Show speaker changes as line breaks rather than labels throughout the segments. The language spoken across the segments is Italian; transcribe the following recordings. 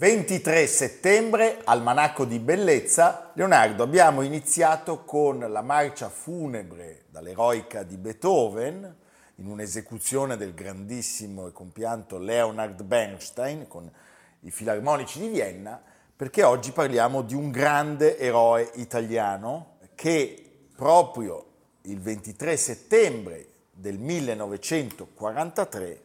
23 settembre, Almanacco di Bellezza. Leonardo, abbiamo iniziato con la marcia funebre dall'eroica di Beethoven, in un'esecuzione del grandissimo e compianto Leonard Bernstein con i Filarmonici di Vienna, perché oggi parliamo di un grande eroe italiano che proprio il 23 settembre del 1943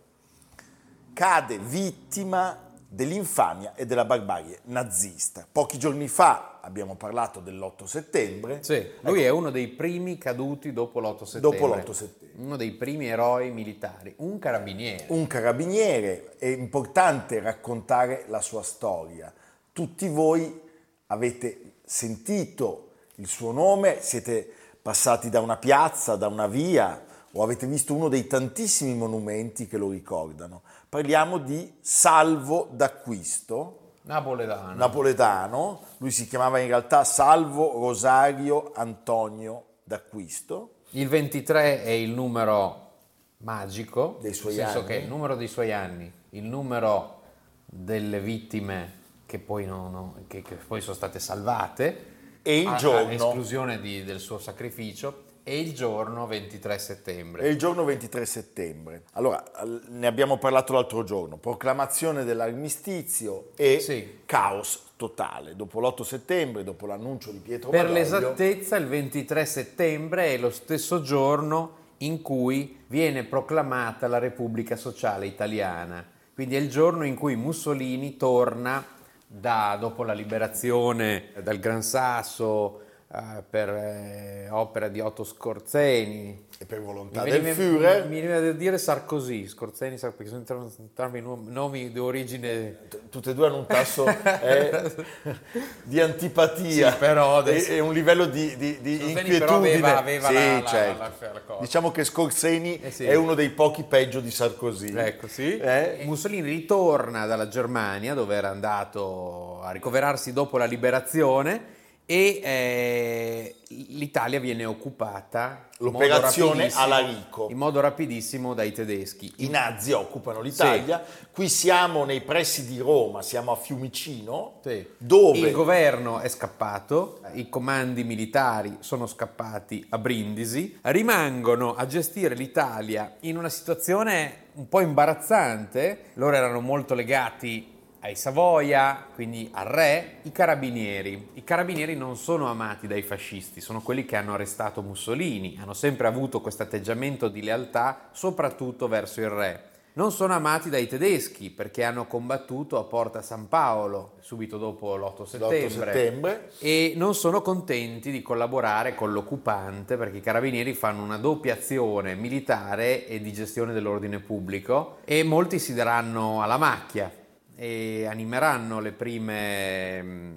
cade vittima dell'infamia e della barbarie nazista. Pochi giorni fa abbiamo parlato dell'8 settembre.
Sì, lui ecco, è uno dei primi caduti dopo l'8 settembre.
Dopo l'8 settembre.
Uno dei primi eroi militari, un carabiniere.
Un carabiniere, è importante raccontare la sua storia. Tutti voi avete sentito il suo nome, siete passati da una piazza, da una via o avete visto uno dei tantissimi monumenti che lo ricordano parliamo di Salvo d'Acquisto.
Napoletano.
Napoletano. Lui si chiamava in realtà Salvo Rosario Antonio d'Acquisto.
Il 23 è il numero magico,
dei suoi
nel senso
anni.
che il numero dei suoi anni, il numero delle vittime che poi, non, no, che, che poi sono state salvate,
e il giorno,
a esclusione di, del suo sacrificio, e il giorno 23 settembre.
E il giorno 23 settembre. Allora, ne abbiamo parlato l'altro giorno, proclamazione dell'armistizio e sì. caos totale. Dopo l'8 settembre, dopo l'annuncio di Pietro
Per
Badoglio,
l'esattezza il 23 settembre è lo stesso giorno in cui viene proclamata la Repubblica Sociale Italiana. Quindi è il giorno in cui Mussolini torna da, dopo la liberazione dal Gran Sasso, Uh, per eh, opera di Otto Scorzeni.
E per volontà mi del Führer.
Mi viene da dire Sarkozy, Scorzeni, perché sono entrambi nomi di origine...
Tutte e due hanno un tasso eh, di antipatia
sì, però adesso...
e, un livello di, di, di inquietudine.
Però aveva, aveva
sì,
la,
certo.
la, la, la
Diciamo che Scorzeni
eh sì.
è uno dei pochi peggio di Sarkozy.
Ecco, sì.
Eh?
Mussolini ritorna dalla Germania, dove era andato a ricoverarsi dopo la liberazione e eh, l'Italia viene occupata
l'operazione Alarico
in modo rapidissimo dai tedeschi
i nazi occupano l'Italia sì. qui siamo nei pressi di Roma siamo a Fiumicino
sì.
dove
il governo è scappato i comandi militari sono scappati a Brindisi rimangono a gestire l'Italia in una situazione un po' imbarazzante loro erano molto legati ai Savoia, quindi al re, i carabinieri. I carabinieri non sono amati dai fascisti, sono quelli che hanno arrestato Mussolini, hanno sempre avuto questo atteggiamento di lealtà, soprattutto verso il re. Non sono amati dai tedeschi perché hanno combattuto a Porta San Paolo subito dopo l'8 settembre,
l'8 settembre,
e non sono contenti di collaborare con l'occupante perché i carabinieri fanno una doppia azione militare e di gestione dell'ordine pubblico e molti si daranno alla macchia e animeranno le prime, mm,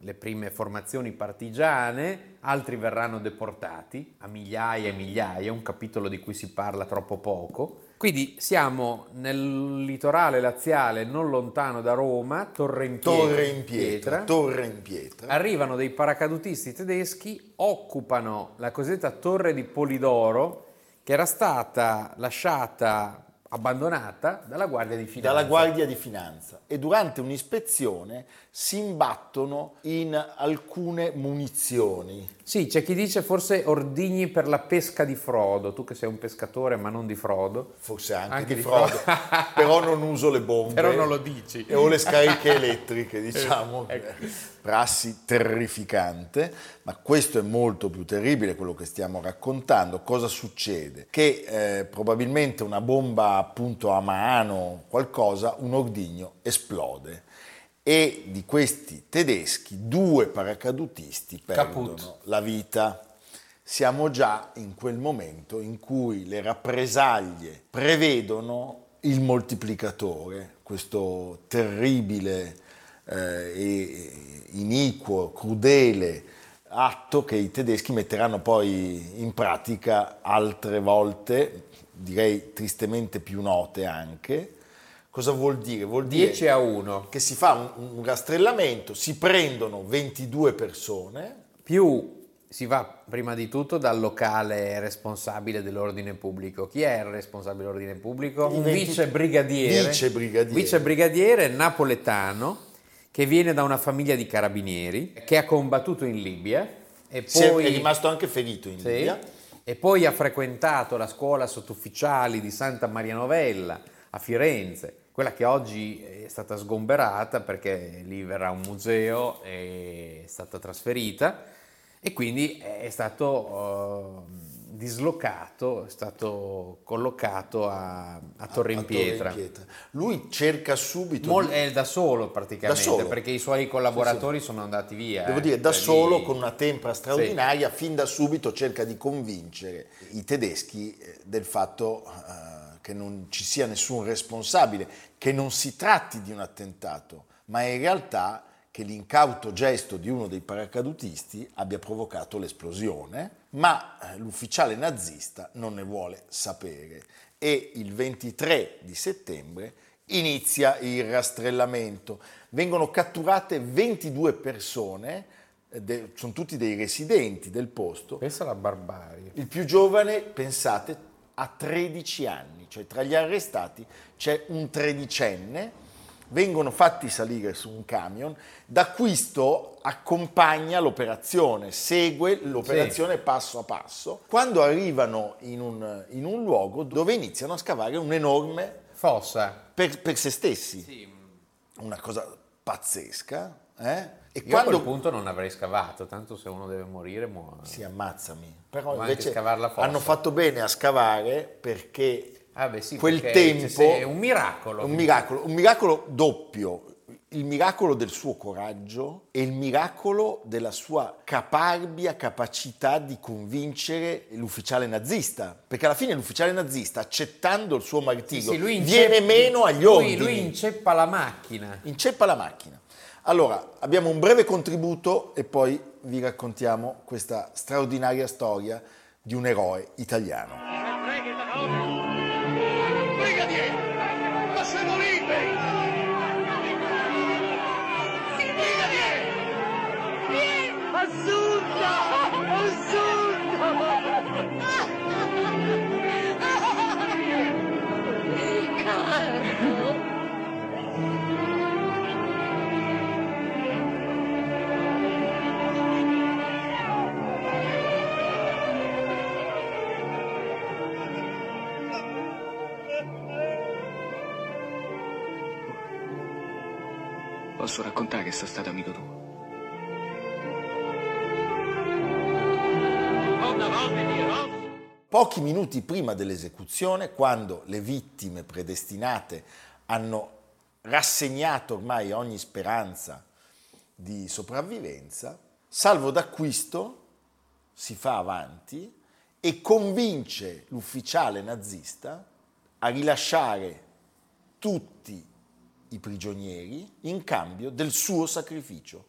le prime formazioni partigiane, altri verranno deportati a migliaia e migliaia, un capitolo di cui si parla troppo poco, Quindi siamo nel litorale laziale, non lontano da Roma, Torre in Pietra.
Torre in pietra, torre in pietra.
Arrivano dei paracadutisti tedeschi, occupano la cosiddetta Torre di Polidoro, che era stata lasciata abbandonata dalla Guardia di Finanza.
dalla Guardia di Finanza e durante un'ispezione si imbattono in alcune munizioni.
Sì, c'è chi dice forse ordigni per la pesca di Frodo, tu che sei un pescatore ma non di Frodo.
Forse anche,
Anche
di
di
Frodo, però non uso le bombe.
Però non lo dici.
E ho le scariche elettriche, diciamo.
Ecco.
Prassi terrificante, ma questo è molto più terribile quello che stiamo raccontando. Cosa succede? Che eh, probabilmente una bomba appunto a mano, qualcosa, un ordigno esplode. E di questi tedeschi, due paracadutisti perdono
Caput.
la vita. Siamo già in quel momento in cui le rappresaglie prevedono il moltiplicatore, questo terribile e iniquo, crudele atto che i tedeschi metteranno poi in pratica altre volte, direi tristemente più note anche. Cosa vuol dire? Vuol dire
10 a 1,
che si fa un, un rastrellamento, si prendono 22 persone,
più si va prima di tutto dal locale responsabile dell'ordine pubblico. Chi è il responsabile dell'ordine pubblico? Un
20
vice brigadiere.
Vice brigadiere.
Vice brigadiere napoletano che viene da una famiglia di carabinieri che ha combattuto in Libia e poi
è rimasto anche ferito in
Sì.
Libia.
E poi ha frequentato la scuola sottufficiali di Santa Maria Novella a Firenze, quella che oggi è stata sgomberata perché lì verrà un museo, è stata trasferita e quindi è stato eh, dislocato, è stato collocato a, a Torre in Pietra.
Lui cerca subito,
Mol-
di-
è da solo praticamente,
Da solo.
perché i suoi collaboratori sono andati via.
devo
eh.
dire, da
Cioè,
solo,
lì-
con una tempra straordinaria, fin da subito cerca di convincere i tedeschi eh, del fatto eh, che non ci sia nessun responsabile, che non si tratti di un attentato, ma in realtà che l'incauto gesto di uno dei paracadutisti abbia provocato l'esplosione, ma eh, l'ufficiale nazista non ne vuole sapere e il 23 di settembre inizia il rastrellamento. Vengono catturate 22 persone, eh, de- sono tutti dei residenti del posto,
Pensa alla barbarie.
il più giovane, pensate, ha 13 anni, cioè tra gli arrestati c'è un tredicenne, vengono fatti salire su un camion, da questo accompagna l'operazione, segue l'operazione passo a passo, quando arrivano in un, in un luogo dove iniziano a scavare un'enorme
Fossa.
per, per se stessi, una cosa pazzesca, eh? E
Io a quel
quando
punto non avrei scavato, tanto se uno deve morire muore.
Sì, ammazzami. Però
Ma
invece
scavare la fossa.
hanno fatto bene a scavare perché
Ah beh sì,
quel tempo
è un miracolo.
un miracolo, un miracolo doppio. Il miracolo del suo coraggio e il miracolo della sua caparbia capacità di convincere l'ufficiale nazista, perché alla fine l'ufficiale nazista, accettando il suo martirio,
Sì, lui
viene meno agli
lui-
ordini.
Lui inceppa la macchina.
Inceppa la macchina. Allora, abbiamo un breve contributo e poi vi raccontiamo questa straordinaria storia di un eroe italiano.
Posso raccontare che sono stato amico tuo?
Pochi minuti prima dell'esecuzione, quando le vittime predestinate hanno rassegnato ormai ogni speranza di sopravvivenza, Salvo d'Acquisto si fa avanti e convince l'ufficiale nazista a rilasciare tutti i prigionieri in cambio del suo sacrificio.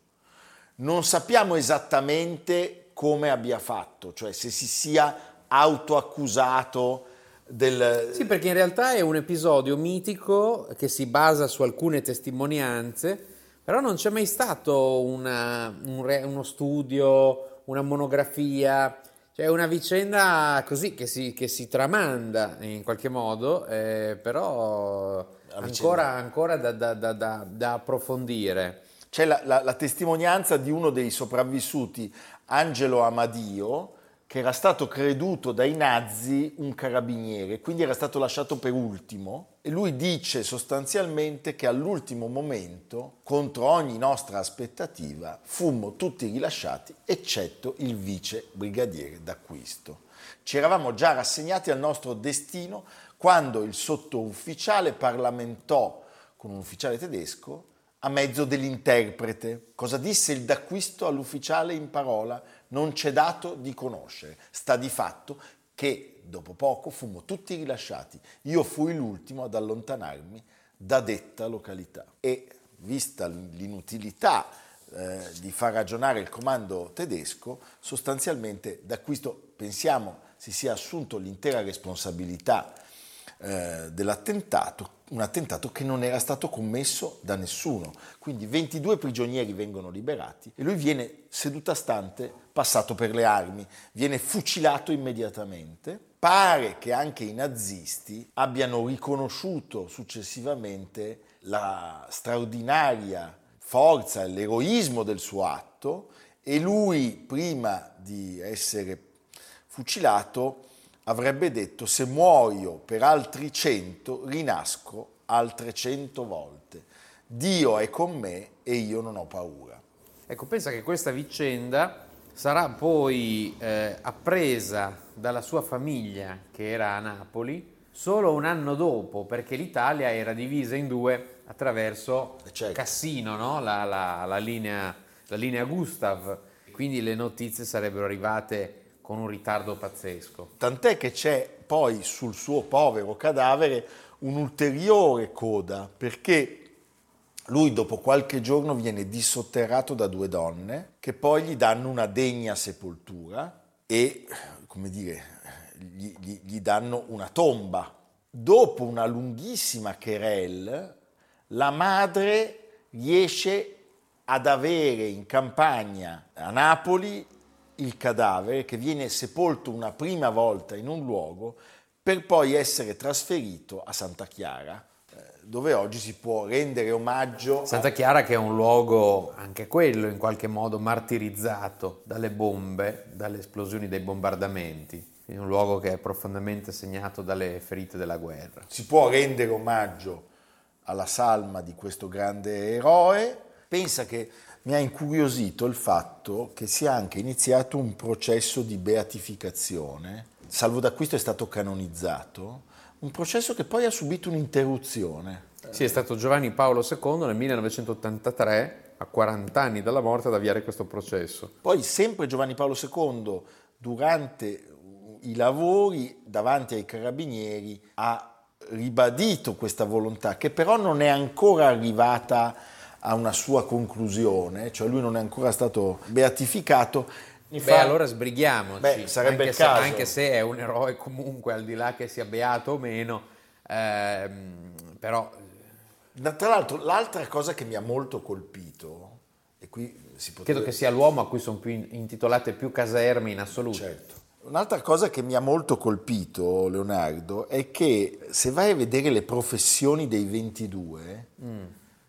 Non sappiamo esattamente come abbia fatto, cioè se si sia autoaccusato del...
Sì, perché in realtà è un episodio mitico che si basa su alcune testimonianze, però non c'è mai stato una- un re- uno studio, una monografia, cioè una vicenda così che si, che si tramanda in qualche modo, eh, però. Ancora, ancora da, da- da- da- da approfondire.
C'è la, la- la testimonianza di uno dei sopravvissuti, Angelo Amadio, che era stato creduto dai nazi un carabiniere, quindi era stato lasciato per ultimo e lui dice sostanzialmente che all'ultimo momento, contro ogni nostra aspettativa, fummo tutti rilasciati, eccetto il vice brigadiere d'acquisto. Ci eravamo già rassegnati al nostro destino quando il sottufficiale parlamentò con un ufficiale tedesco a mezzo dell'interprete. Cosa disse il d'acquisto all'ufficiale in parola? Non c'è dato di conoscere. Sta di fatto che dopo poco fummo tutti rilasciati. Io fui l'ultimo ad allontanarmi da detta località. E vista l'inutilità eh, di far ragionare il comando tedesco, sostanzialmente d'acquisto pensiamo si sia assunto l'intera responsabilità eh, dell'attentato, un attentato che non era stato commesso da nessuno. Quindi 22 prigionieri vengono liberati e lui viene seduta stante, passato per le armi, viene fucilato immediatamente. Pare che anche i nazisti abbiano riconosciuto successivamente la straordinaria forza e l'eroismo del suo atto e lui, prima di essere fucilato, avrebbe detto se muoio per altri cento, rinasco altre cento volte. Dio è con me e io non ho paura.
Ecco, pensa che questa vicenda sarà poi eh, appresa dalla sua famiglia, che era a Napoli, solo un anno dopo, perché l'Italia era divisa in due attraverso
Eh, certo.
Cassino, no? la, la- la linea, la linea Gustav. Quindi le notizie sarebbero arrivate con un ritardo pazzesco.
Tant'è che c'è poi sul suo povero cadavere un'ulteriore coda, perché lui dopo qualche giorno viene dissotterrato da due donne che poi gli danno una degna sepoltura e, come dire, gli, gli- gli danno una tomba. Dopo una lunghissima querelle, la madre riesce ad avere in campagna a Napoli il cadavere che viene sepolto una prima volta in un luogo per poi essere trasferito a Santa Chiara, eh, dove oggi si può rendere omaggio
Santa Chiara che è un luogo, anche quello in qualche modo martirizzato dalle bombe, dalle esplosioni dei bombardamenti, Quindi un luogo che è profondamente segnato dalle ferite della guerra.
si può rendere omaggio alla salma di questo grande eroe. Pensa che mi ha incuriosito il fatto che sia anche iniziato un processo di beatificazione. Salvo d'acquisto è stato canonizzato, un processo che poi ha subito un'interruzione.
Sì, è stato Giovanni Paolo II nel 1983, a 40 anni dalla morte, ad avviare questo processo.
Poi sempre Giovanni Paolo II, durante i lavori davanti ai carabinieri, ha ribadito questa volontà, che però non è ancora arrivata a una sua conclusione, cioè lui non è ancora stato beatificato. Mi
Beh, allora sbrighiamoci,
Beh, sarebbe
anche,
il
se,
caso.
anche se è un eroe comunque, al di là che sia beato o meno, ehm, però
Tra l'altro, l'altra cosa che mi ha molto colpito, e qui si potrebbe...
credo che sia l'uomo a cui sono più in- intitolate più caserme in assoluto.
Certo. Un'altra cosa che mi ha molto colpito, Leonardo, è che se vai a vedere le professioni dei 22,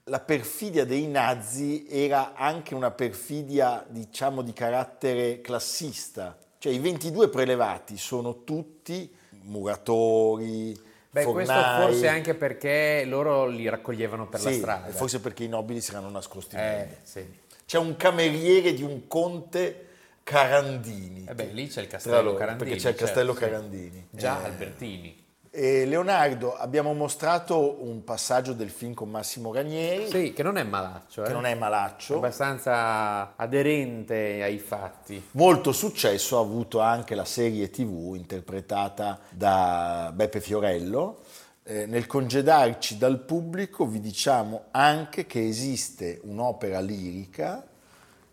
la perfidia dei nazi era anche una perfidia, diciamo, di carattere classista. Cioè i 22 prelevati sono tutti muratori,
Beh, questo
fornai.
forse anche perché loro li raccoglievano per la
Sì,
strada.
e forse perché i nobili si erano nascosti
Eh, sì.
C'è un cameriere di un conte Carandini.
Eh beh, lì c'è il castello
loro,
Carandini.
Perché c'è il
certo,
castello
sì.
Carandini.
Già
Eh,
Albertini.
E Leonardo, abbiamo mostrato un passaggio del film con Massimo Ranieri,
Sì, che non è malaccio, eh.
che non è
È
malaccio.
abbastanza aderente ai fatti.
Molto successo ha avuto anche la serie TV interpretata da Beppe Fiorello. Eh, nel congedarci dal pubblico vi diciamo anche che esiste un'opera lirica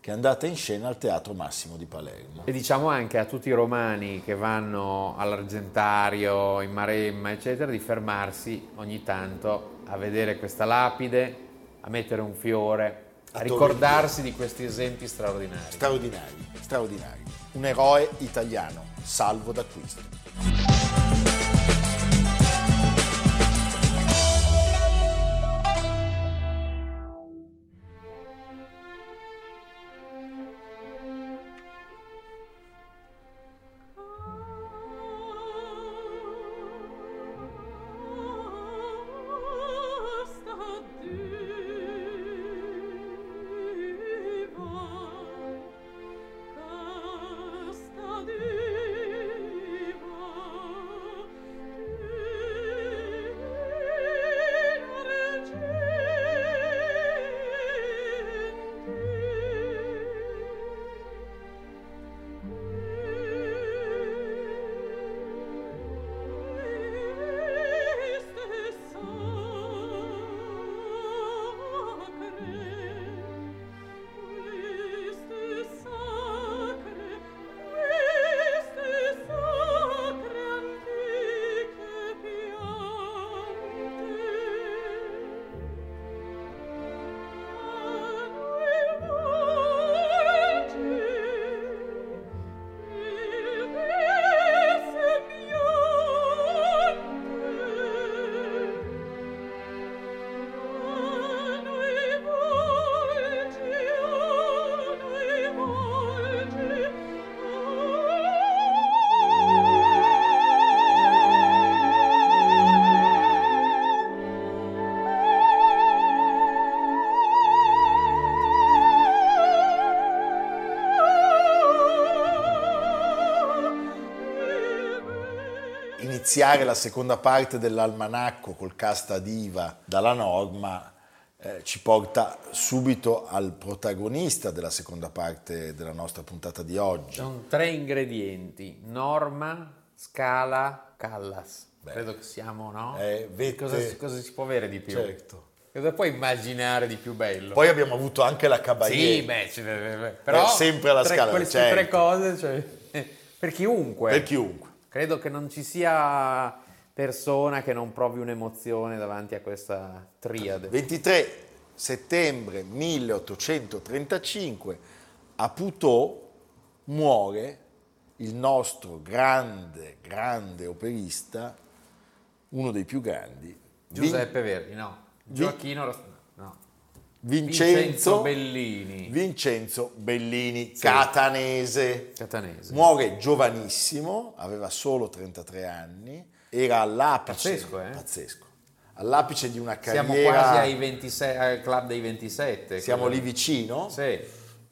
che è andata in scena al Teatro Massimo di Palermo.
E diciamo anche a tutti i romani che vanno all'Argentario, in Maremma, eccetera, di fermarsi ogni tanto a vedere questa lapide, a mettere un fiore, a,
A
ricordarsi di questi esempi straordinari.
Straordinari, straordinari. Un eroe italiano, salvo d'acquisto. Iniziare la seconda parte dell'almanacco col casta diva dalla norma eh, ci porta subito al protagonista della seconda parte della nostra puntata di oggi.
Sono tre ingredienti, norma, scala, callas. Credo che siamo, no?
Eh, vette-
cosa, si- cosa si può avere di più?
Certo.
Cosa puoi immaginare di più bello?
Poi abbiamo avuto anche la caballeriera.
sì, beh, ci deve- però
Eh, sempre alla
tre-
scala,
queste
certo.
tre cose, cioè, per chiunque.
Per chiunque.
Credo che non ci sia persona che non provi un'emozione davanti a questa triade.
23 settembre 1835 a Puteaux muore il nostro grande, grande operista, uno dei più grandi,
Giuseppe Verdi, no. Gioacchino, Ros- no.
Vincenzo,
Vincenzo Bellini.
Vincenzo Bellini, catanese.
Catanese.
Muore giovanissimo, aveva solo 33 anni, era all'apice.
Pazzesco, eh?
Pazzesco. All'apice di una carriera.
Siamo quasi ai 26, al club dei 27.
Siamo
quello-
lì vicino.
Sì.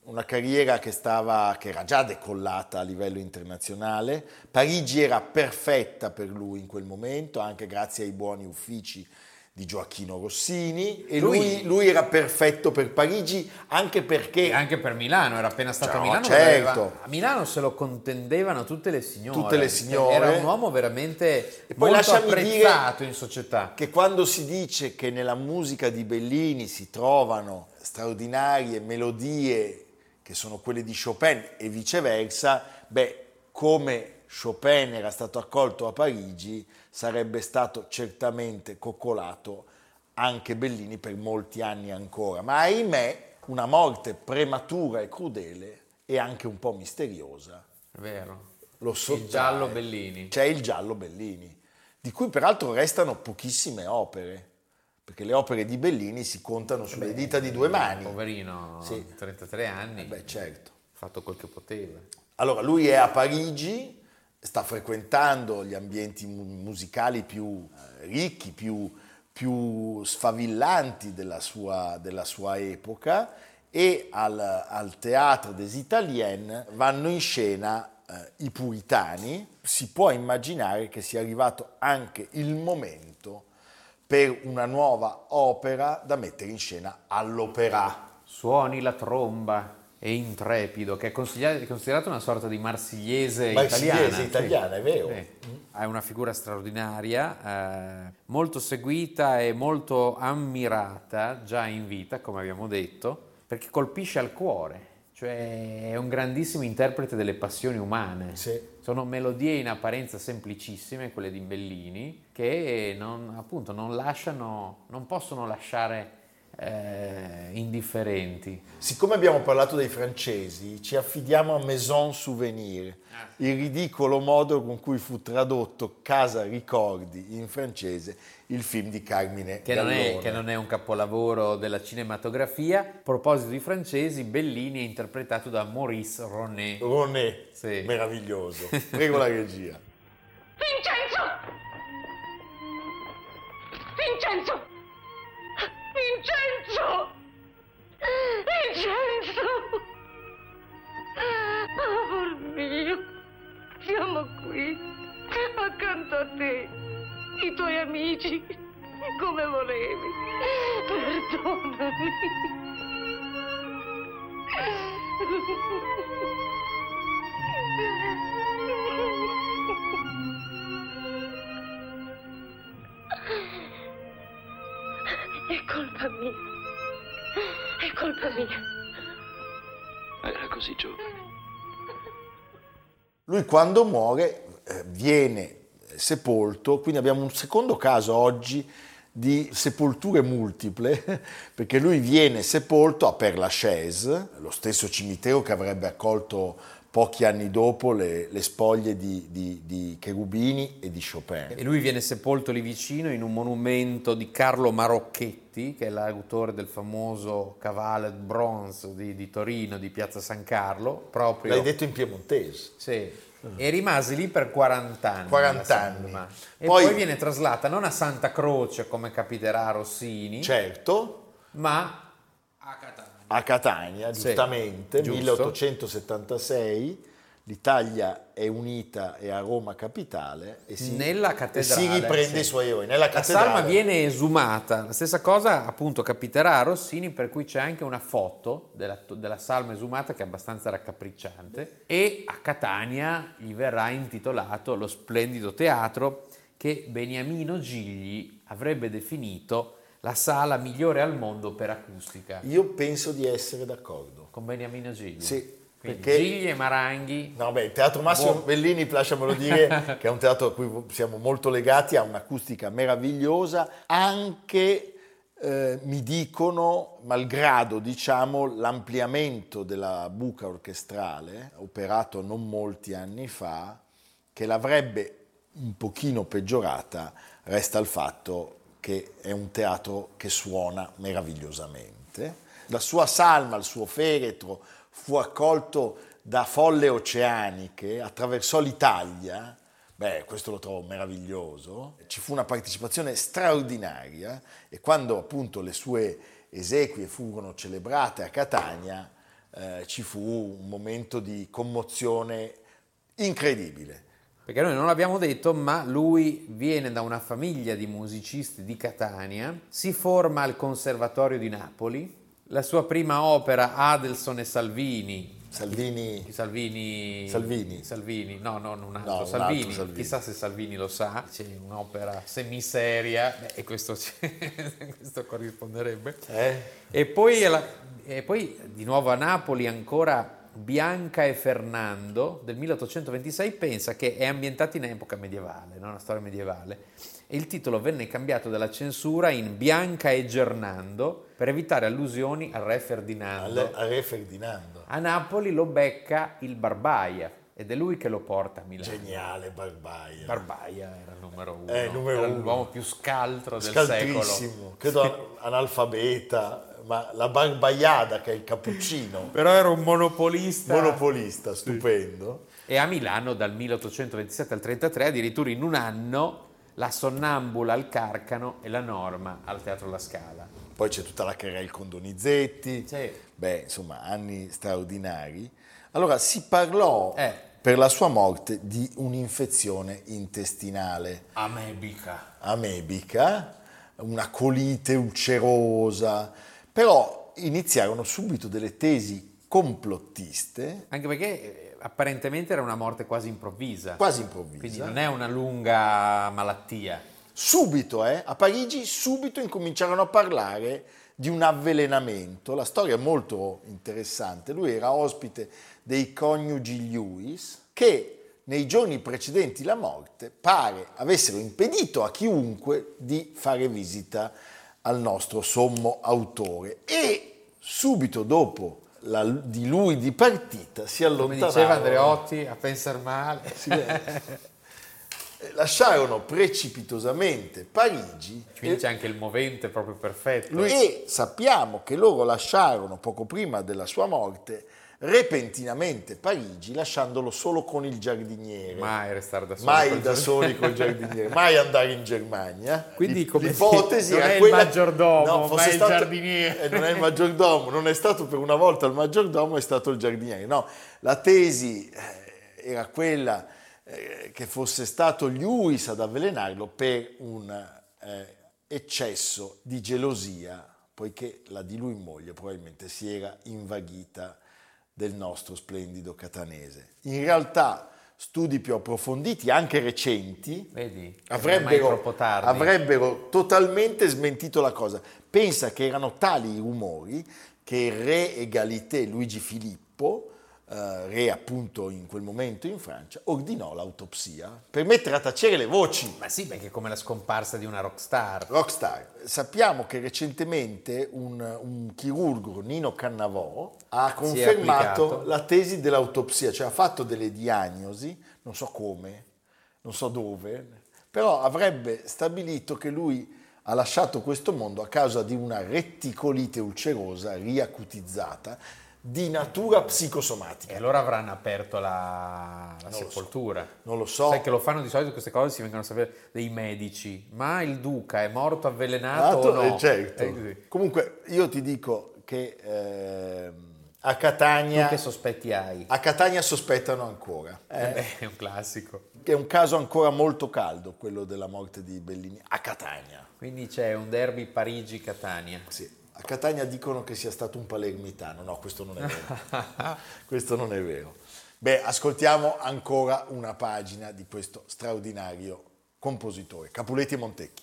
Una carriera che, stava, che era già decollata a livello internazionale. Parigi era perfetta per lui in quel momento, anche grazie ai buoni uffici di Gioacchino Rossini. E
lui,
Lui- era perfetto per Parigi anche perché
E anche per Milano, era appena stato
Cioè,
a Milano.
certo.
aveva- a Milano se lo contendevano tutte le signore.
Tutte le signore.
Era un uomo veramente
E poi
molto apprezzato in società.
che quando si dice che nella musica di Bellini si trovano straordinarie melodie che sono quelle di Chopin e viceversa, beh, come Chopin era stato accolto a Parigi, sarebbe stato certamente coccolato anche Bellini per molti anni ancora. Ma ahimè, una morte prematura e crudele e anche un po' misteriosa
È vero.
lo
Il
sottrae.
giallo Bellini.
C'è il giallo Bellini, di cui peraltro restano pochissime opere, perché le opere di Bellini si contano sulle dita di due mani.
Poverino,
Sì.
33 anni,
Beh, certo.
ha fatto quel che poteva.
Allora, lui è a Parigi, sta frequentando gli ambienti mu- musicali più eh, ricchi, più, più sfavillanti della sua, della sua epoca e al, al Théâtre des Italiennes vanno in scena eh, i puritani. Si può immaginare che sia arrivato anche il momento per una nuova opera da mettere in scena all'opera.
Suoni la tromba e intrepido, che è considerato una sorta di marsigliese,
Marsigliese
italiana.
italiana, è vero.
Sì. È una figura straordinaria, eh, molto seguita e molto ammirata già in vita, come abbiamo detto, perché colpisce al cuore. Cioè è un grandissimo interprete delle passioni umane.
Sì.
Sono melodie in apparenza semplicissime, quelle di Bellini, che non, appunto non lasciano, non possono lasciare eh, indifferenti.
Siccome abbiamo parlato dei francesi, ci affidiamo a Maison Souvenir, il ridicolo modo con cui fu tradotto Casa Ricordi in francese il film di Carmine
Che non, è,
Gallone.
che non è un capolavoro della cinematografia. A proposito di francesi, Bellini è interpretato da Maurice Ronet.
Ronet,
Sì.
meraviglioso. Prego la regia.
Vincenzo! Vincenzo! Vincenzo! Vincenzo! Amor mio, siamo qui, accanto a te, i tuoi amici, come volevi. Perdonami. È colpa mia. È colpa mia.
Era così giovane.
Lui quando muore eh, viene sepolto, quindi abbiamo un secondo caso oggi di sepolture multiple, perché lui viene sepolto a Père Lachaise, lo stesso cimitero che avrebbe accolto pochi anni dopo le, le spoglie di, di- di Cherubini e di Chopin.
E lui viene sepolto lì vicino in un monumento di Carlo Marocchetti, che è l'autore del famoso Cavale de Bronze di, di Torino, di Piazza San Carlo, proprio.
L'hai detto in piemontese.
Sì. E rimase lì per 40 anni.
40
la salma.
anni.
E
Poi-
poi... viene traslata non a Santa Croce come capiterà a Rossini,
Certo,
ma a.
a Catania,
Sì,
giustamente,
giusto.
1876, l'Italia è unita e a Roma capitale e si,
Nella
e si riprende
sì.
i suoi eroi. Nella
La
cattedrale
salma viene esumata, la stessa cosa appunto capiterà a Rossini per cui c'è anche una foto della, della salma esumata che è abbastanza raccapricciante e a Catania gli verrà intitolato lo splendido teatro che Beniamino Gigli avrebbe definito la sala migliore al mondo per acustica.
Io penso di essere d'accordo.
Con Beniamino Gigli.
Sì,
Quindi
perché-
Gigli e Maranghi.
No, beh, il Teatro Massimo
Buon-
Bellini, lasciamelo dire, che è un teatro a cui siamo molto legati, ha un'acustica meravigliosa, anche eh, mi dicono, malgrado diciamo, l'ampliamento della buca orchestrale, operato non molti anni fa, che l'avrebbe un pochino peggiorata, resta il fatto che è un teatro che suona meravigliosamente. La sua salma, il suo feretro fu accolto da folle oceaniche, attraversò l'Italia. Beh, questo lo trovo meraviglioso. Ci fu una partecipazione straordinaria e quando appunto le sue esequie furono celebrate a Catania, eh, ci fu un momento di commozione incredibile.
Perché noi non l'abbiamo detto, ma lui viene da una famiglia di musicisti di Catania, si forma al Conservatorio di Napoli, la sua prima opera Adelson e Salvini,
Salvini
Salvini,
Salvini.
Salvini, no, no, non un altro,
No,
Salvini.
altro Salvini.
chissà se Salvini lo sa, c'è un'opera semiseria beh, e questo, questo corrisponderebbe.
Eh?
E poi, e poi di nuovo a Napoli ancora Bianca e Fernando del 1826 pensa che è ambientato in epoca medievale, no? una storia medievale. E il titolo venne cambiato dalla censura in Bianca e Gernando per evitare allusioni al re Ferdinando.
al, al re Ferdinando.
A Napoli lo becca il Barbaia ed è lui che lo porta a Milano.
Geniale Barbaia.
Barbaia era il numero uno,
Eh, numero
era
uno.
l'uomo più scaltro del secolo.
Credo analfabeta, ma la Barbaiada che è il cappuccino,
Però era un monopolista.
monopolista, stupendo.
E a Milano dal 1827 al 33 addirittura in un anno la Sonnambula al Carcano e la Norma al Teatro La Scala.
Poi c'è tutta la carriera con Donizetti,
Sì.
beh, insomma, anni straordinari. Allora, si parlò
Eh.
per la sua morte di un'infezione intestinale
Amebica.
amebica, una colite ulcerosa, però iniziarono subito delle tesi complottiste,
Anche perché eh, apparentemente era una morte quasi improvvisa.
quasi
Quindi
improvvise.
non è una lunga malattia.
Subito, eh, a Parigi, subito incominciarono a parlare di un avvelenamento. La storia è molto interessante. Lui era ospite dei coniugi Lewis che nei giorni precedenti la morte pare avessero impedito a chiunque di fare visita al nostro sommo autore e subito dopo la, di lui di partita si
Come
allontanarono.
diceva Andreotti, a pensare male.
Sì, beh. lasciarono precipitosamente Parigi
Quindi c'è anche il movente proprio perfetto.
e sappiamo che loro lasciarono poco prima della sua morte repentinamente Parigi lasciandolo solo con il giardiniere.
Mai restare da solo.
mai da soli col giardiniere, mai andare in Germania.
Quindi, come
l'ipotesi era
è il
quella
maggiordomo, ma
fosse
è il giardiniere.
eh, non è il maggiordomo, non è stato per una volta il maggiordomo, è stato il giardiniere. No, la tesi eh, era quella eh, che fosse stato Lewis ad avvelenarlo per un eh, eccesso di gelosia, poiché la di lui moglie probabilmente si era invaghita del nostro splendido catanese. In realtà studi più approfonditi, anche recenti,
Vedi?
Avrebbero, avrebbero totalmente smentito la cosa. Pensa che erano tali i rumori che il re egalité Luigi Filippo, eh, re appunto in quel momento in Francia, ordinò l'autopsia per mettere a tacere le voci.
Ma sì, perché è come la scomparsa di una rockstar.
Rockstar. Sappiamo che recentemente un, un chirurgo, Nino Cannavò, ha confermato la tesi dell'autopsia, cioè ha fatto delle diagnosi, non so come, non so dove, però avrebbe stabilito che lui ha lasciato questo mondo a causa di una retticolite ulcerosa riacutizzata di natura
E
psicosomatica.
allora avranno aperto la, la
Non lo so.
sepoltura.
Non lo so.
Sai che lo fanno di solito queste cose, si vengono a sapere dei medici. Ma il duca è morto avvelenato o
Dato-
no?
eh, certo.
Così.
Comunque io ti dico che ehm, a Catania...
Tu che sospetti hai?
A Catania sospettano ancora.
Eh
Eh,
beh, è un classico.
è un caso ancora molto caldo quello della morte di Bellini a Catania.
Quindi c'è un derby Parigi-Catania.
Sì, a Catania dicono che sia stato un palermitano. No, questo non è vero. questo non è vero. Beh, ascoltiamo ancora una pagina di questo straordinario compositore, Capuletti Montecchi.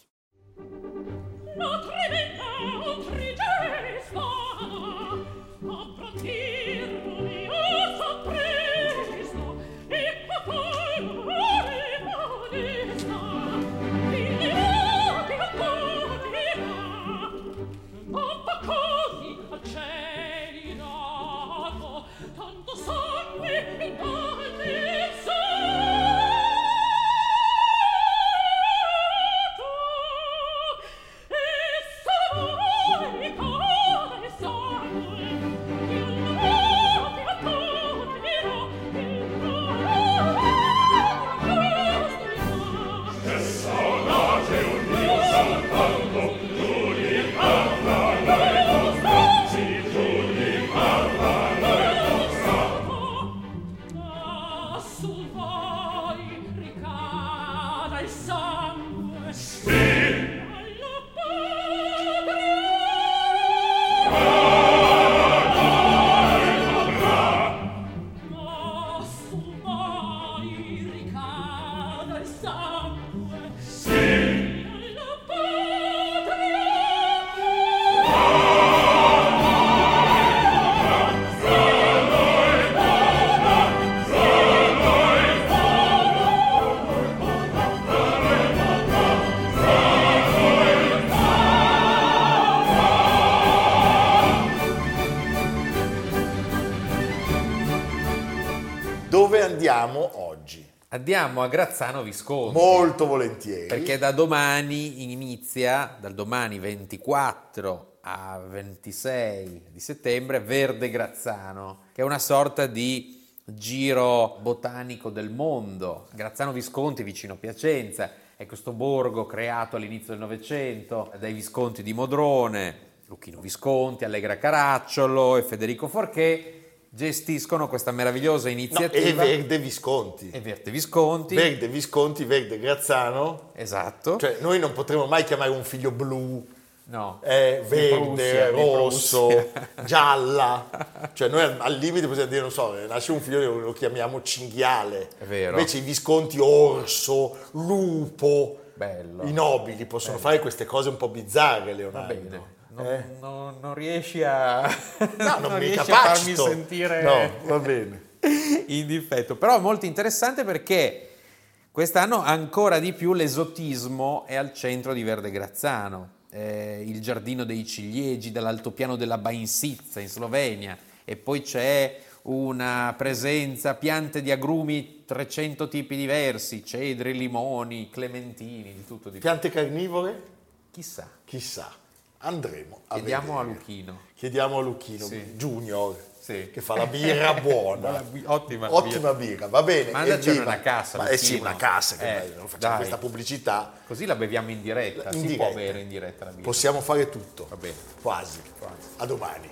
Andiamo
a Grazzano Visconti.
Molto volentieri.
Perché da domani inizia, dal domani 24 a 26 di settembre, Verde Grazzano, che è una sorta di giro botanico del mondo. Grazzano Visconti, vicino Piacenza, è questo borgo creato all'inizio del Novecento dai Visconti di Modrone, Lucchino Visconti, Allegra Caracciolo e Federico Forché gestiscono questa meravigliosa
No,
iniziativa.
e Verde Visconti.
e Verde Visconti.
Verde Visconti, Verde Grazzano.
Esatto.
Cioè, noi non potremo mai chiamare un figlio blu,
no.
eh, verde,
Prussia,
rosso, gialla. Cioè, noi al, limite possiamo dire, non so, nasce un figlio lo, lo chiamiamo cinghiale.
È vero.
Invece i Visconti orso, lupo.
Bello.
I nobili possono fare queste cose un po' bizzarre,
Va
Leonardo.
bene. Non,
Eh.
non- non riesci a,
No, non,
riesci a farmi sentire
No, va bene.
in difetto. Però è molto interessante perché quest'anno ancora di più l'esotismo è al centro di Verde Grazzano. Eh, il giardino dei ciliegi dall'altopiano della Bainsizza in Slovenia e poi c'è una presenza, piante di agrumi, 300 tipi diversi, cedri, limoni, clementini, di tutto di più.
Piante carnivore?
Chissà,
Chissà. Andremo a
chiediamo a
vedere.
Luchino.
Chiediamo a Luchino
Sì.
Junior
Sì.
che fa la birra buona.
La bi- ottima
Ottima birra, va bene. Evviva.
una cassa,
Ma, eh sì, una cassa, che
Eh,
facciamo
dai.
questa pubblicità.
Così la beviamo in diretta,
In
si
diretta.
può bere in diretta la birra.
Possiamo fare tutto.
Va bene.
Quasi. A domani.